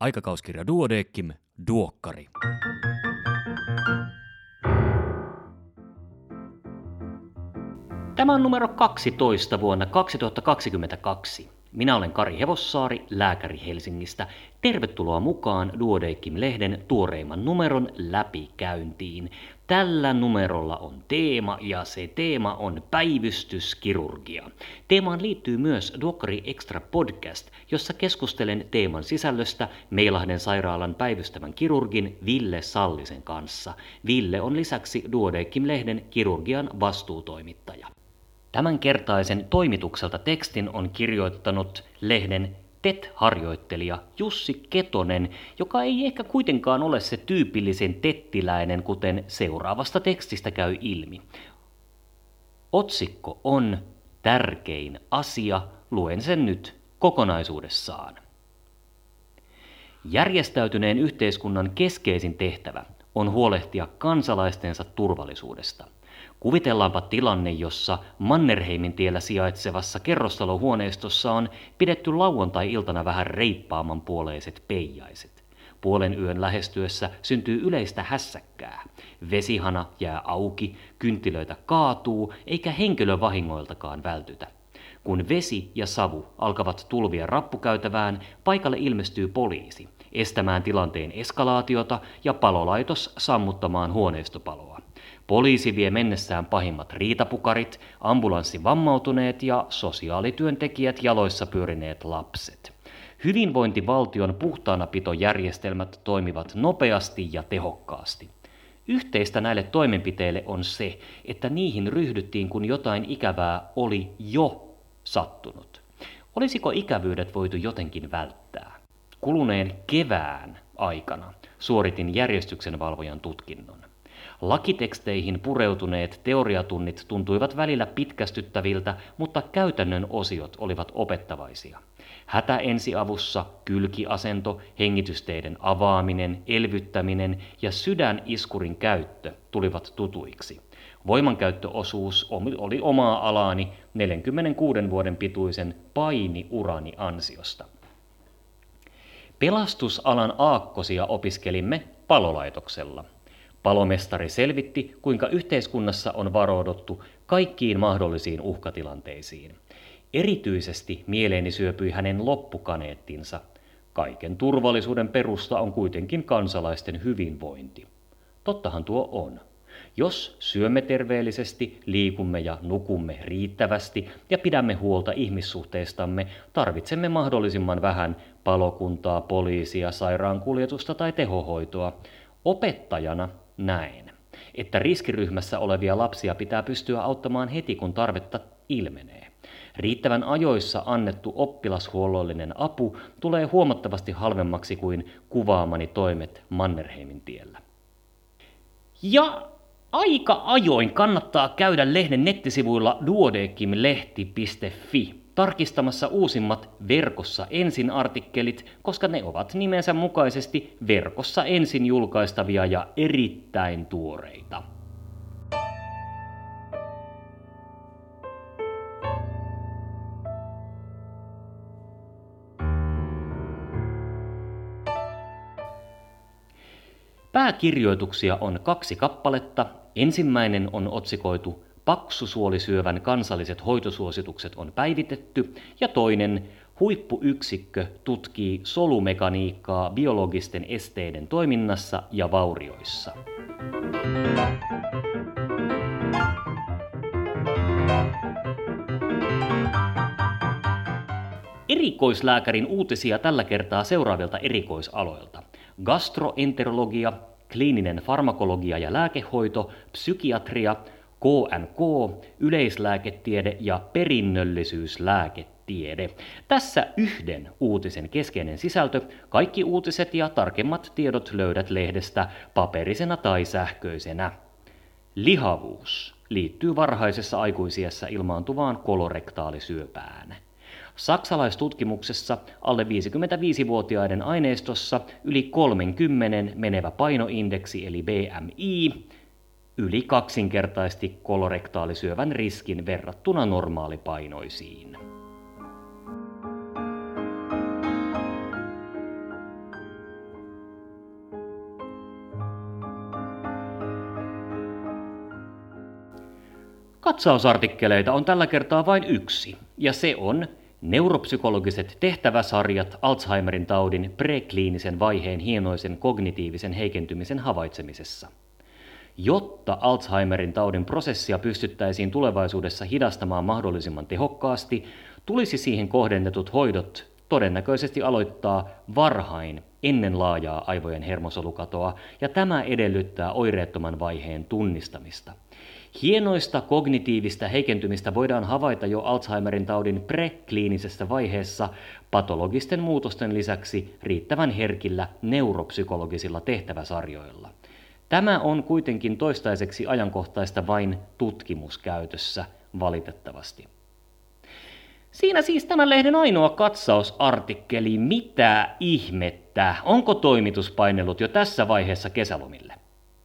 Aikakauskirja Duodeckim, Duokkari. Tämä on numero 12 vuonna 2022. Minä olen Kari Hevossaari, lääkäri Helsingistä. Tervetuloa mukaan Duodeckim-lehden tuoreimman numeron läpikäyntiin. Tällä numerolla on teema ja se teema on päivystyskirurgia. Teemaan liittyy myös Duokkari Extra podcast, jossa keskustelen teeman sisällöstä Meilahden sairaalan päivystävän kirurgin Ville Sallisen kanssa. Ville on lisäksi Duodeckim-lehden kirurgian vastuutoimittaja. Tämänkertaisen toimitukselta tekstin on kirjoittanut lehden TET-harjoittelija Jussi Ketonen, joka ei ehkä kuitenkaan ole se tyypillisen tettiläinen, kuten seuraavasta tekstistä käy ilmi. Otsikko on tärkein asia, luen sen nyt kokonaisuudessaan. Järjestäytyneen yhteiskunnan keskeisin tehtävä on huolehtia kansalaistensa turvallisuudesta – Kuvitellaanpa tilanne, jossa Mannerheimin tiellä sijaitsevassa kerrostalohuoneistossa on pidetty lauantai-iltana vähän reippaaman puoleiset peijaiset. Puolen yön lähestyessä syntyy yleistä hässäkkää. Vesihana jää auki, kynttilöitä kaatuu, eikä henkilövahingoiltakaan vältytä. Kun vesi ja savu alkavat tulvia rappukäytävään, paikalle ilmestyy poliisi, estämään tilanteen eskalaatiota ja palolaitos sammuttamaan huoneistopaloa. Poliisi vie mennessään pahimmat riitapukarit, ambulanssi vammautuneet ja sosiaalityöntekijät jaloissa pyörineet lapset. Hyvinvointivaltion puhtaanapitojärjestelmät toimivat nopeasti ja tehokkaasti. Yhteistä näille toimenpiteille on se, että niihin ryhdyttiin, kun jotain ikävää oli jo sattunut. Olisiko ikävyydet voitu jotenkin välttää? Kuluneen kevään aikana suoritin järjestyksenvalvojan tutkinnon. Lakiteksteihin pureutuneet teoriatunnit tuntuivat välillä pitkästyttäviltä, mutta käytännön osiot olivat opettavaisia. Hätäensiavussa kylkiasento, hengitysteiden avaaminen, elvyttäminen ja sydäniskurin käyttö tulivat tutuiksi. Voimankäyttöosuus oli omaa alaani 46 vuoden pituisen painiurani ansiosta. Pelastusalan aakkosia opiskelimme palolaitoksella – Palomestari selvitti, kuinka yhteiskunnassa on varoiduttu kaikkiin mahdollisiin uhkatilanteisiin. Erityisesti mieleeni syöpyi hänen loppukaneettinsa. Kaiken turvallisuuden perusta on kuitenkin kansalaisten hyvinvointi. Tottahan tuo on. Jos syömme terveellisesti, liikumme ja nukumme riittävästi ja pidämme huolta ihmissuhteistamme, tarvitsemme mahdollisimman vähän palokuntaa, poliisia, sairaankuljetusta tai tehohoitoa. Opettajana näin, että riskiryhmässä olevia lapsia pitää pystyä auttamaan heti, kun tarvetta ilmenee. Riittävän ajoissa annettu oppilashuollollinen apu tulee huomattavasti halvemmaksi kuin kuvaamani toimet Mannerheimin tiellä. Ja aika ajoin kannattaa käydä lehden nettisivuilla duodekimlehti.fi tarkistamassa uusimmat verkossa ensin artikkelit, koska ne ovat nimensä mukaisesti verkossa ensin julkaistavia ja erittäin tuoreita. Pääkirjoituksia on kaksi kappaletta. Ensimmäinen on otsikoitu paksusuolisyövän kansalliset hoitosuositukset on päivitetty ja toinen huippuyksikkö tutkii solumekaniikkaa biologisten esteiden toiminnassa ja vaurioissa. Erikoislääkärin uutisia tällä kertaa seuraavilta erikoisaloilta. Gastroenterologia, kliininen farmakologia ja lääkehoito, psykiatria, KNK, yleislääketiede ja perinnöllisyyslääketiede. Tässä yhden uutisen keskeinen sisältö. Kaikki uutiset ja tarkemmat tiedot löydät lehdestä paperisena tai sähköisenä. Lihavuus liittyy varhaisessa aikuisiessä ilmaantuvaan kolorektaalisyöpään. Saksalaistutkimuksessa alle 55-vuotiaiden aineistossa yli 30 menevä painoindeksi eli BMI yli kaksinkertaisti kolorektaalisyövän riskin verrattuna normaalipainoisiin. Katsausartikkeleita on tällä kertaa vain yksi, ja se on neuropsykologiset tehtäväsarjat Alzheimerin taudin prekliinisen vaiheen hienoisen kognitiivisen heikentymisen havaitsemisessa – Jotta Alzheimerin taudin prosessia pystyttäisiin tulevaisuudessa hidastamaan mahdollisimman tehokkaasti, tulisi siihen kohdennetut hoidot todennäköisesti aloittaa varhain ennen laajaa aivojen hermosolukatoa, ja tämä edellyttää oireettoman vaiheen tunnistamista. Hienoista kognitiivista heikentymistä voidaan havaita jo Alzheimerin taudin prekliinisessä vaiheessa patologisten muutosten lisäksi riittävän herkillä neuropsykologisilla tehtäväsarjoilla. Tämä on kuitenkin toistaiseksi ajankohtaista vain tutkimuskäytössä, valitettavasti. Siinä siis tämän lehden ainoa katsausartikkeli. Mitä ihmettä? Onko toimitus painellut jo tässä vaiheessa kesälomille?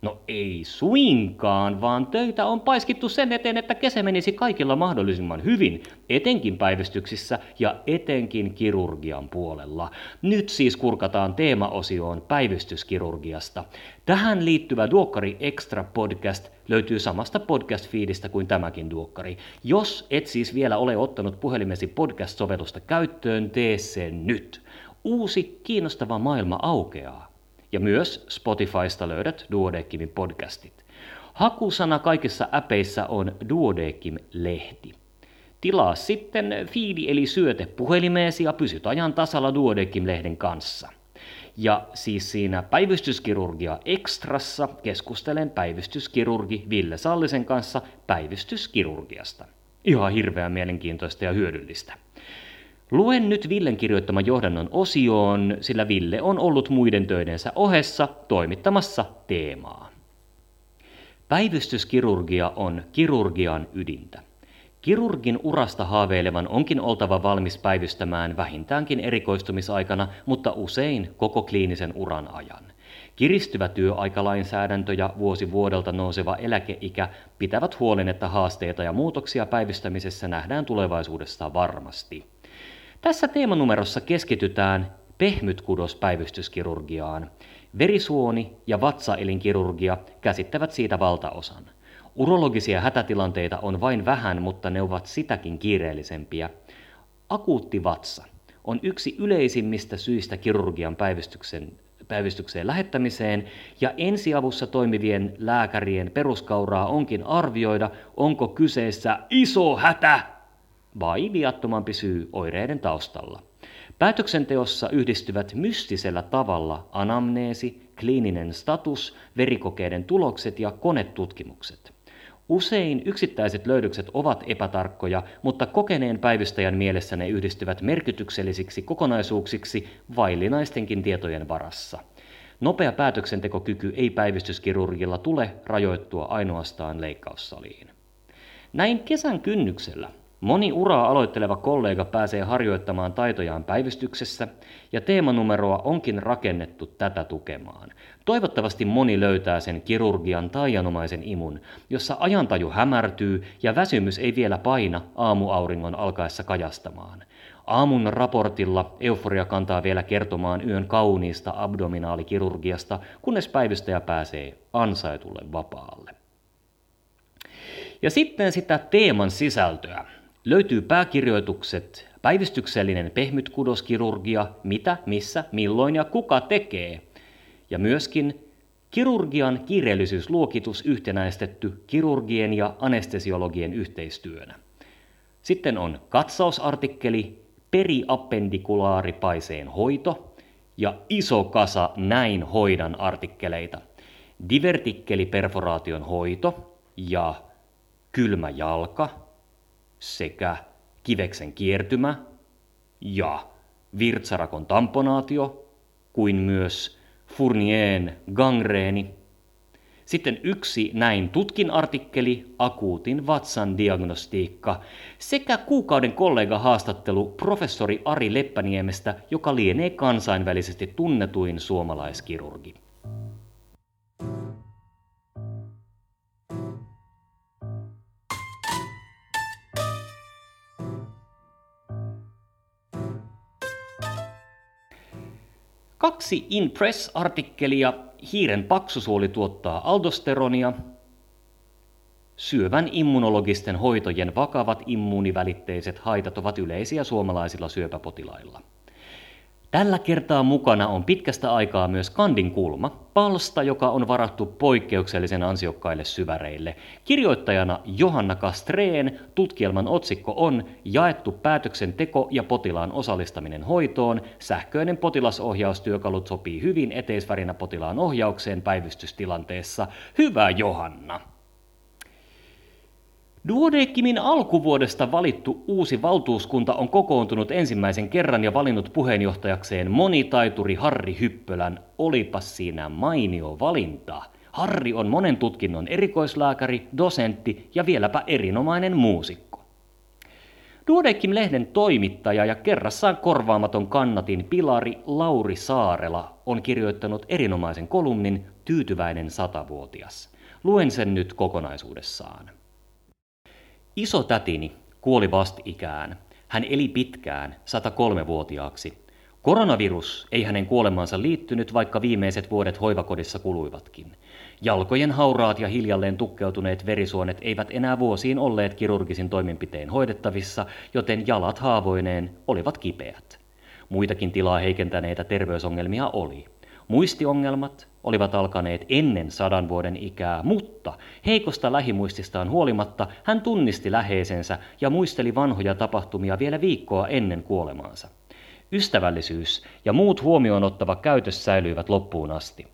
No ei suinkaan, vaan töitä on paiskittu sen eteen, että kesä menisi kaikilla mahdollisimman hyvin, etenkin päivystyksissä ja etenkin kirurgian puolella. Nyt siis kurkataan teemaosioon päivystyskirurgiasta. Tähän liittyvä Duokkari Extra podcast löytyy samasta podcast-fiidistä kuin tämäkin Duokkari. Jos et siis vielä ole ottanut puhelimesi podcast-sovellusta käyttöön, tee sen nyt. Uusi kiinnostava maailma aukeaa ja myös Spotifysta löydät Duodeckimin podcastit. Hakusana kaikissa äpeissä on Duodeckim-lehti. Tilaa sitten fiidi eli syöte puhelimeesi ja pysyt ajan tasalla Duodeckim-lehden kanssa. Ja siis siinä päivystyskirurgia ekstrassa keskustelen päivystyskirurgi Ville Sallisen kanssa päivystyskirurgiasta. Ihan hirveän mielenkiintoista ja hyödyllistä. Luen nyt Villen kirjoittaman johdannon osioon, sillä Ville on ollut muiden töidensä ohessa toimittamassa teemaa. Päivystyskirurgia on kirurgian ydintä. Kirurgin urasta haaveilevan onkin oltava valmis päivystämään vähintäänkin erikoistumisaikana, mutta usein koko kliinisen uran ajan. Kiristyvä työaikalainsäädäntö ja vuosi vuodelta nouseva eläkeikä pitävät huolen, että haasteita ja muutoksia päivystämisessä nähdään tulevaisuudessa varmasti. Tässä teemanumerossa keskitytään pehmytkudospäivystyskirurgiaan. Verisuoni- ja vatsaelinkirurgia käsittävät siitä valtaosan. Urologisia hätätilanteita on vain vähän, mutta ne ovat sitäkin kiireellisempiä. Akuutti vatsa on yksi yleisimmistä syistä kirurgian päivystyksen, päivystykseen lähettämiseen, ja ensiavussa toimivien lääkärien peruskauraa onkin arvioida, onko kyseessä iso hätä vai viattomampi syy oireiden taustalla. Päätöksenteossa yhdistyvät mystisellä tavalla anamneesi, kliininen status, verikokeiden tulokset ja konetutkimukset. Usein yksittäiset löydökset ovat epätarkkoja, mutta kokeneen päivystäjän mielessä ne yhdistyvät merkityksellisiksi kokonaisuuksiksi vaillinaistenkin tietojen varassa. Nopea päätöksentekokyky ei päivystyskirurgilla tule rajoittua ainoastaan leikkaussaliin. Näin kesän kynnyksellä Moni uraa aloitteleva kollega pääsee harjoittamaan taitojaan päivystyksessä, ja teemanumeroa onkin rakennettu tätä tukemaan. Toivottavasti moni löytää sen kirurgian taianomaisen imun, jossa ajantaju hämärtyy ja väsymys ei vielä paina aamuauringon alkaessa kajastamaan. Aamun raportilla euforia kantaa vielä kertomaan yön kauniista abdominaalikirurgiasta, kunnes päivystäjä pääsee ansaitulle vapaalle. Ja sitten sitä teeman sisältöä löytyy pääkirjoitukset päivystyksellinen pehmytkudoskirurgia, mitä, missä, milloin ja kuka tekee. Ja myöskin kirurgian kiireellisyysluokitus yhtenäistetty kirurgien ja anestesiologien yhteistyönä. Sitten on katsausartikkeli periappendikulaaripaiseen hoito ja iso kasa näin hoidan artikkeleita. Divertikkeliperforaation hoito ja kylmä jalka – sekä kiveksen kiertymä ja virtsarakon tamponaatio, kuin myös Fournier'n gangreeni. Sitten yksi näin tutkin artikkeli, akuutin vatsan diagnostiikka, sekä kuukauden kollega haastattelu professori Ari Leppäniemestä, joka lienee kansainvälisesti tunnetuin suomalaiskirurgi. Kaksi In Press-artikkelia Hiiren paksusuoli tuottaa aldosteronia. Syövän immunologisten hoitojen vakavat immuunivälitteiset haitat ovat yleisiä suomalaisilla syöpäpotilailla. Tällä kertaa mukana on pitkästä aikaa myös Kandin kulma, palsta, joka on varattu poikkeuksellisen ansiokkaille syväreille. Kirjoittajana Johanna Kastreen tutkielman otsikko on Jaettu päätöksenteko ja potilaan osallistaminen hoitoon. Sähköinen potilasohjaustyökalut sopii hyvin eteisvärinä potilaan ohjaukseen päivystystilanteessa. Hyvä Johanna! Duodeckimin alkuvuodesta valittu uusi valtuuskunta on kokoontunut ensimmäisen kerran ja valinnut puheenjohtajakseen monitaituri Harri Hyppölän. Olipas siinä mainio valinta. Harri on monen tutkinnon erikoislääkäri, dosentti ja vieläpä erinomainen muusikko. Duodeckim-lehden toimittaja ja kerrassaan korvaamaton kannatin Pilari Lauri Saarela on kirjoittanut erinomaisen kolumnin Tyytyväinen satavuotias. Luen sen nyt kokonaisuudessaan. Iso tätini kuoli vastikään. Hän eli pitkään, 103-vuotiaaksi. Koronavirus ei hänen kuolemaansa liittynyt, vaikka viimeiset vuodet hoivakodissa kuluivatkin. Jalkojen hauraat ja hiljalleen tukkeutuneet verisuonet eivät enää vuosiin olleet kirurgisin toimenpiteen hoidettavissa, joten jalat haavoineen olivat kipeät. Muitakin tilaa heikentäneitä terveysongelmia oli. Muistiongelmat olivat alkaneet ennen sadan vuoden ikää, mutta heikosta lähimuististaan huolimatta hän tunnisti läheisensä ja muisteli vanhoja tapahtumia vielä viikkoa ennen kuolemaansa. Ystävällisyys ja muut huomioon ottava käytös säilyivät loppuun asti.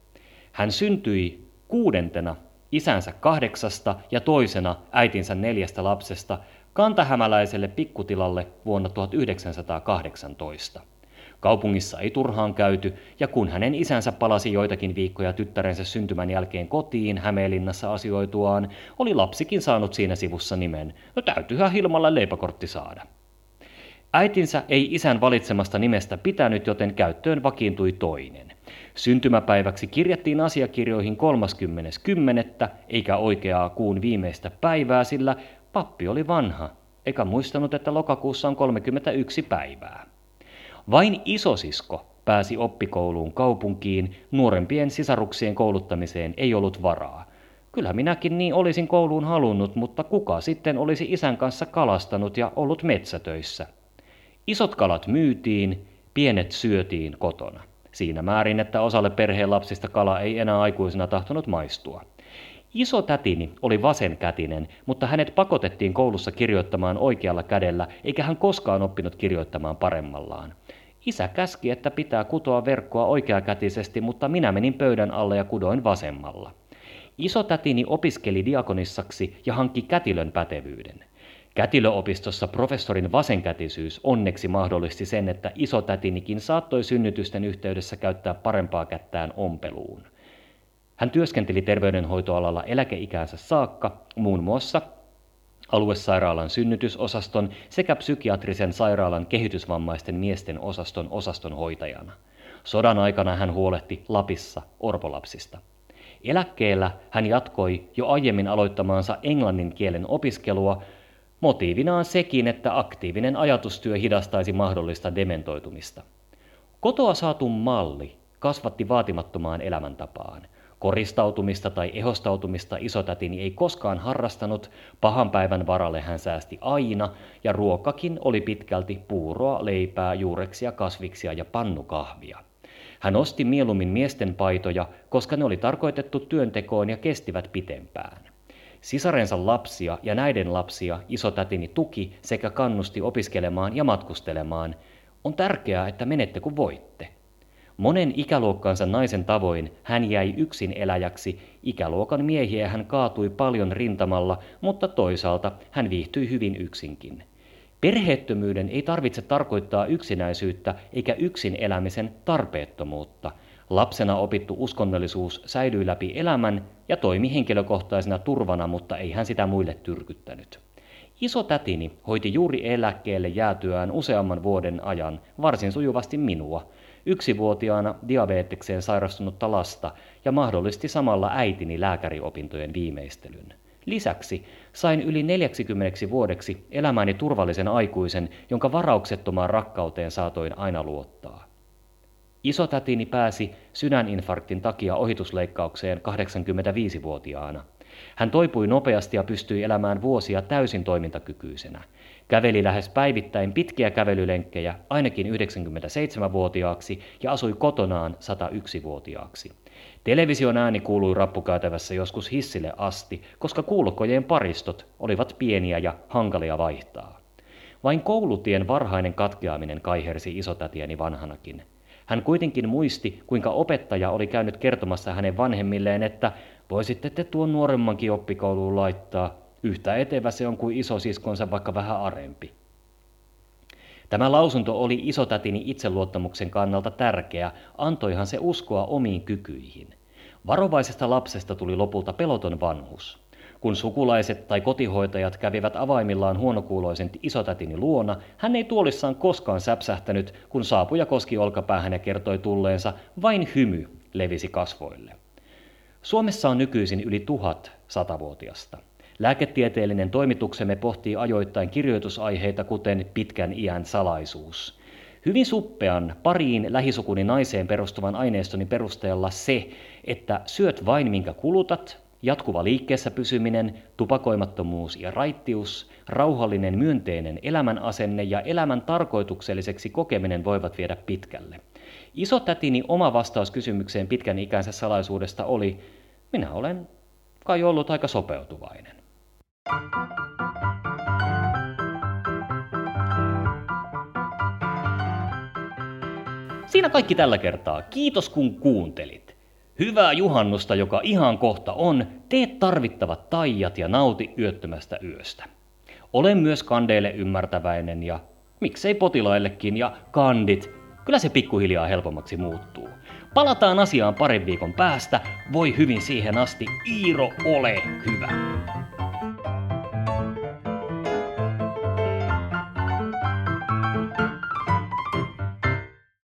Hän syntyi kuudentena isänsä kahdeksasta ja toisena äitinsä neljästä lapsesta kantahämäläiselle pikkutilalle vuonna 1918. Kaupungissa ei turhaan käyty, ja kun hänen isänsä palasi joitakin viikkoja tyttärensä syntymän jälkeen kotiin Hämeenlinnassa asioituaan, oli lapsikin saanut siinä sivussa nimen. No täytyyhän Hilmalla leipäkortti saada. Äitinsä ei isän valitsemasta nimestä pitänyt, joten käyttöön vakiintui toinen. Syntymäpäiväksi kirjattiin asiakirjoihin 30.10. eikä oikeaa kuun viimeistä päivää, sillä pappi oli vanha, eikä muistanut, että lokakuussa on 31 päivää. Vain isosisko pääsi oppikouluun kaupunkiin, nuorempien sisaruksien kouluttamiseen ei ollut varaa. Kyllä minäkin niin olisin kouluun halunnut, mutta kuka sitten olisi isän kanssa kalastanut ja ollut metsätöissä? Isot kalat myytiin, pienet syötiin kotona. Siinä määrin, että osalle perheen lapsista kala ei enää aikuisena tahtonut maistua. Iso tätini oli vasenkätinen, mutta hänet pakotettiin koulussa kirjoittamaan oikealla kädellä, eikä hän koskaan oppinut kirjoittamaan paremmallaan. Isä käski, että pitää kutoa verkkoa oikeakätisesti, mutta minä menin pöydän alle ja kudoin vasemmalla. Isotätini opiskeli diakonissaksi ja hankki kätilön pätevyyden. Kätilöopistossa professorin vasenkätisyys onneksi mahdollisti sen, että isotätinikin saattoi synnytysten yhteydessä käyttää parempaa kättään ompeluun. Hän työskenteli terveydenhoitoalalla eläkeikäänsä saakka, muun muassa aluesairaalan synnytysosaston sekä psykiatrisen sairaalan kehitysvammaisten miesten osaston osastonhoitajana. Sodan aikana hän huolehti Lapissa orpolapsista. Eläkkeellä hän jatkoi jo aiemmin aloittamaansa englannin kielen opiskelua, motiivinaan sekin, että aktiivinen ajatustyö hidastaisi mahdollista dementoitumista. Kotoa saatu malli kasvatti vaatimattomaan elämäntapaan – Koristautumista tai ehostautumista isotätini ei koskaan harrastanut, pahan päivän varalle hän säästi aina, ja ruokakin oli pitkälti puuroa, leipää, juureksia, kasviksia ja pannukahvia. Hän osti mieluummin miesten paitoja, koska ne oli tarkoitettu työntekoon ja kestivät pitempään. Sisarensa lapsia ja näiden lapsia isotätini tuki sekä kannusti opiskelemaan ja matkustelemaan. On tärkeää, että menette kun voitte. Monen ikäluokkansa naisen tavoin hän jäi yksin eläjäksi, ikäluokan miehiä hän kaatui paljon rintamalla, mutta toisaalta hän viihtyi hyvin yksinkin. Perheettömyyden ei tarvitse tarkoittaa yksinäisyyttä eikä yksin elämisen tarpeettomuutta. Lapsena opittu uskonnollisuus säilyi läpi elämän ja toimi henkilökohtaisena turvana, mutta ei hän sitä muille tyrkyttänyt. Iso tätini hoiti juuri eläkkeelle jäätyään useamman vuoden ajan varsin sujuvasti minua – yksivuotiaana diabetekseen sairastunutta lasta ja mahdollisti samalla äitini lääkäriopintojen viimeistelyn. Lisäksi sain yli 40 vuodeksi elämäni turvallisen aikuisen, jonka varauksettomaan rakkauteen saatoin aina luottaa. Isotätini pääsi sydäninfarktin takia ohitusleikkaukseen 85-vuotiaana. Hän toipui nopeasti ja pystyi elämään vuosia täysin toimintakykyisenä. Käveli lähes päivittäin pitkiä kävelylenkkejä ainakin 97-vuotiaaksi ja asui kotonaan 101-vuotiaaksi. Television ääni kuului rappukäytävässä joskus hissille asti, koska kuulokkojen paristot olivat pieniä ja hankalia vaihtaa. Vain koulutien varhainen katkeaminen kaihersi isotätieni vanhanakin. Hän kuitenkin muisti, kuinka opettaja oli käynyt kertomassa hänen vanhemmilleen, että voisitte te tuon nuoremmankin oppikouluun laittaa. Yhtä etevä se on kuin isosiskonsa vaikka vähän arempi. Tämä lausunto oli isotätini itseluottamuksen kannalta tärkeä, antoihan se uskoa omiin kykyihin. Varovaisesta lapsesta tuli lopulta peloton vanhus. Kun sukulaiset tai kotihoitajat kävivät avaimillaan huonokuuloisen isotätini luona, hän ei tuolissaan koskaan säpsähtänyt, kun saapuja koski olkapäähän ja kertoi tulleensa, vain hymy levisi kasvoille. Suomessa on nykyisin yli tuhat satavuotiasta. Lääketieteellinen toimituksemme pohtii ajoittain kirjoitusaiheita kuten pitkän iän salaisuus. Hyvin suppean, pariin lähisukuni naiseen perustuvan aineistoni perusteella se, että syöt vain minkä kulutat, jatkuva liikkeessä pysyminen, tupakoimattomuus ja raittius, rauhallinen myönteinen elämänasenne ja elämän tarkoitukselliseksi kokeminen voivat viedä pitkälle. Iso tätini oma vastaus kysymykseen pitkän ikänsä salaisuudesta oli, minä olen kai ollut aika sopeutuvainen. Siinä kaikki tällä kertaa. Kiitos kun kuuntelit. Hyvää juhannusta, joka ihan kohta on. Tee tarvittavat taijat ja nauti yöttömästä yöstä. Olen myös kandeille ymmärtäväinen ja miksei potilaillekin ja kandit. Kyllä se pikkuhiljaa helpommaksi muuttuu. Palataan asiaan parin viikon päästä. Voi hyvin siihen asti. Iiro, ole hyvä.